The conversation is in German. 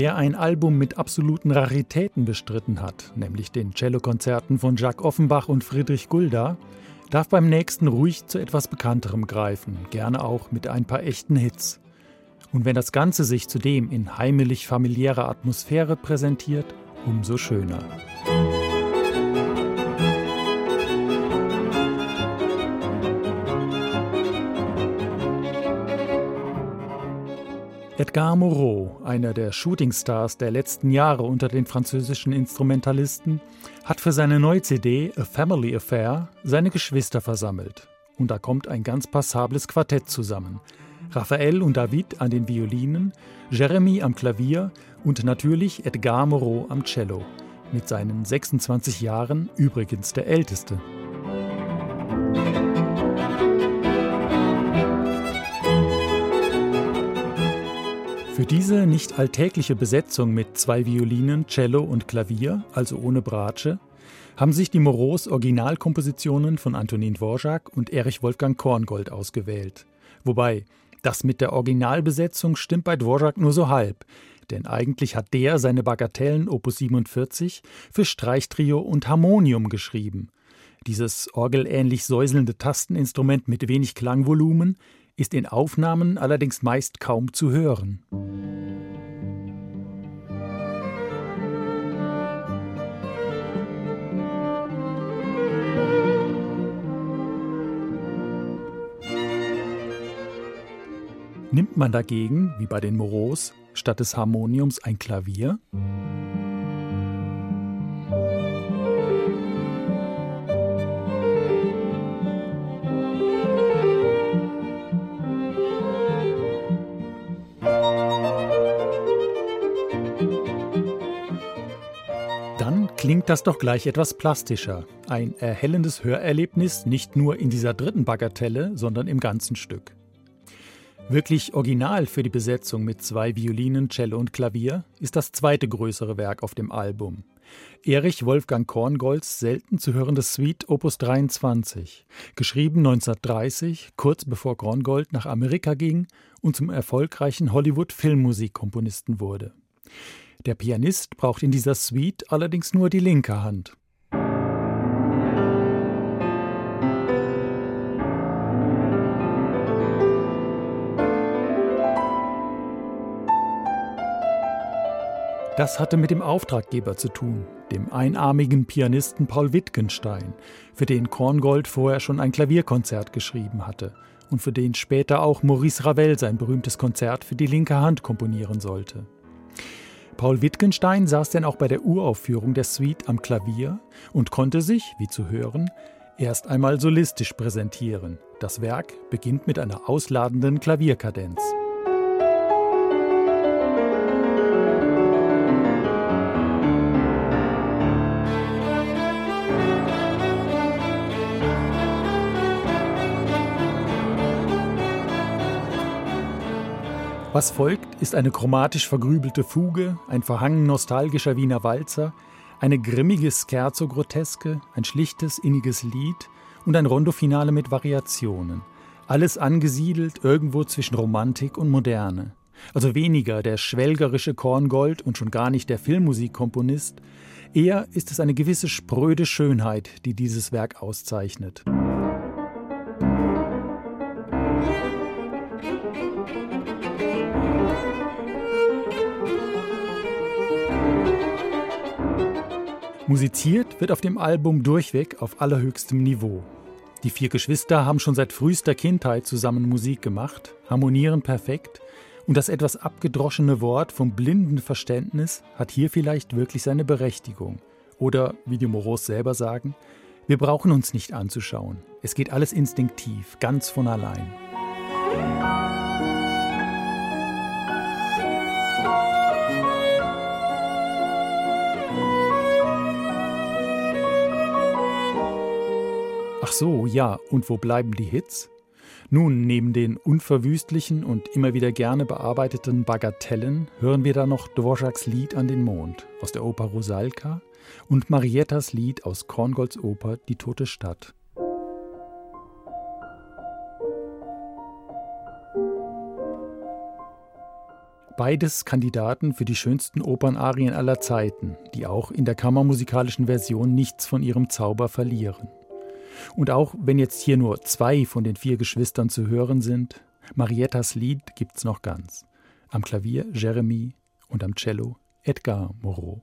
Wer ein Album mit absoluten Raritäten bestritten hat, nämlich den Cellokonzerten von Jacques Offenbach und Friedrich Gulda, darf beim nächsten ruhig zu etwas Bekannterem greifen, gerne auch mit ein paar echten Hits. Und wenn das Ganze sich zudem in heimelig familiärer Atmosphäre präsentiert, umso schöner. Edgar Moreau, einer der Shootingstars der letzten Jahre unter den französischen Instrumentalisten, hat für seine neue CD A Family Affair seine Geschwister versammelt. Und da kommt ein ganz passables Quartett zusammen. Raphael und David an den Violinen, Jeremy am Klavier und natürlich Edgar Moreau am Cello. Mit seinen 26 Jahren übrigens der älteste. Für diese nicht alltägliche Besetzung mit zwei Violinen, Cello und Klavier, also ohne Bratsche, haben sich die Moros Originalkompositionen von Antonin Dvorak und Erich Wolfgang Korngold ausgewählt. Wobei, das mit der Originalbesetzung stimmt bei Dvorak nur so halb, denn eigentlich hat der seine Bagatellen Opus 47 für Streichtrio und Harmonium geschrieben. Dieses orgelähnlich säuselnde Tasteninstrument mit wenig Klangvolumen ist in Aufnahmen allerdings meist kaum zu hören. Nimmt man dagegen, wie bei den Moros, statt des Harmoniums ein Klavier? Klingt das doch gleich etwas plastischer. Ein erhellendes Hörerlebnis nicht nur in dieser dritten Bagatelle, sondern im ganzen Stück. Wirklich original für die Besetzung mit zwei Violinen, Cello und Klavier ist das zweite größere Werk auf dem Album. Erich Wolfgang Korngolds selten zu hörendes Suite Opus 23, geschrieben 1930, kurz bevor Korngold nach Amerika ging und zum erfolgreichen Hollywood-Filmmusikkomponisten wurde. Der Pianist braucht in dieser Suite allerdings nur die linke Hand. Das hatte mit dem Auftraggeber zu tun, dem einarmigen Pianisten Paul Wittgenstein, für den Korngold vorher schon ein Klavierkonzert geschrieben hatte und für den später auch Maurice Ravel sein berühmtes Konzert für die linke Hand komponieren sollte. Paul Wittgenstein saß denn auch bei der Uraufführung der Suite am Klavier und konnte sich, wie zu hören, erst einmal solistisch präsentieren. Das Werk beginnt mit einer ausladenden Klavierkadenz. Was folgt, ist eine chromatisch vergrübelte Fuge, ein Verhangen nostalgischer Wiener Walzer, eine grimmige Scherzo-Groteske, ein schlichtes, inniges Lied und ein Rondofinale mit Variationen. Alles angesiedelt irgendwo zwischen Romantik und Moderne. Also weniger der schwelgerische Korngold und schon gar nicht der Filmmusikkomponist. Eher ist es eine gewisse spröde Schönheit, die dieses Werk auszeichnet. Musiziert wird auf dem Album durchweg auf allerhöchstem Niveau. Die vier Geschwister haben schon seit frühester Kindheit zusammen Musik gemacht, harmonieren perfekt und das etwas abgedroschene Wort vom blinden Verständnis hat hier vielleicht wirklich seine Berechtigung. Oder, wie die Moros selber sagen, wir brauchen uns nicht anzuschauen. Es geht alles instinktiv, ganz von allein. So, ja, und wo bleiben die Hits? Nun, neben den unverwüstlichen und immer wieder gerne bearbeiteten Bagatellen hören wir da noch Dvoraks Lied an den Mond aus der Oper Rosalka und Mariettas Lied aus Korngolds Oper Die tote Stadt. Beides Kandidaten für die schönsten Opernarien aller Zeiten, die auch in der kammermusikalischen Version nichts von ihrem Zauber verlieren. Und auch wenn jetzt hier nur zwei von den vier Geschwistern zu hören sind, Mariettas Lied gibt's noch ganz. Am Klavier Jeremy und am Cello Edgar Moreau.